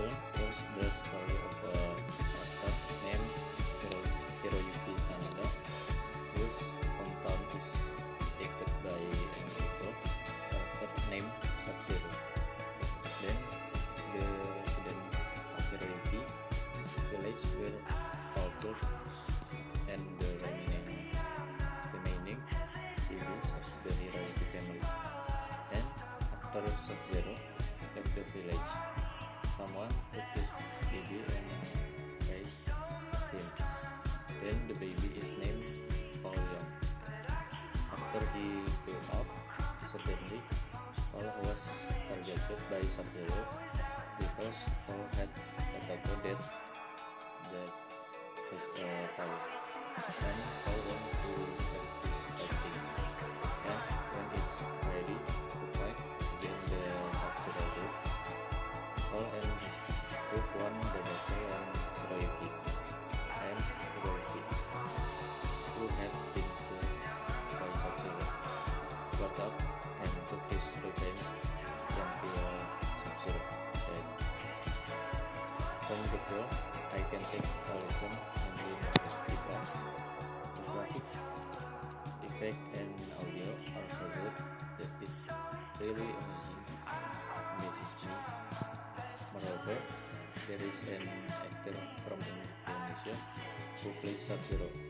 film terus the story of a name named Hiro Hiroyuki Sanada terus hometown is Taken by an evil character named Sub-Zero. Then the residents of Hiroyuki village were tortured and the remaining remaining villains of the Hiroyuki family. and after Sub-Zero left the village someone took his baby and raised him. Then the baby is named Paul Young. After he grew up, suddenly Paul was targeted by Sub-Zero because Paul had a taco that that his uh, power. And Paul won the battle on Hiroyuki and Hiroyuki, who had been killed by Sub-Zero, got up and took his revenge until Sub-Zero died. From the film, I can take a lesson on the different. The graphic effect and audio are so good. That it's really amazing there is an actor from Indonesia who plays Sub-Zero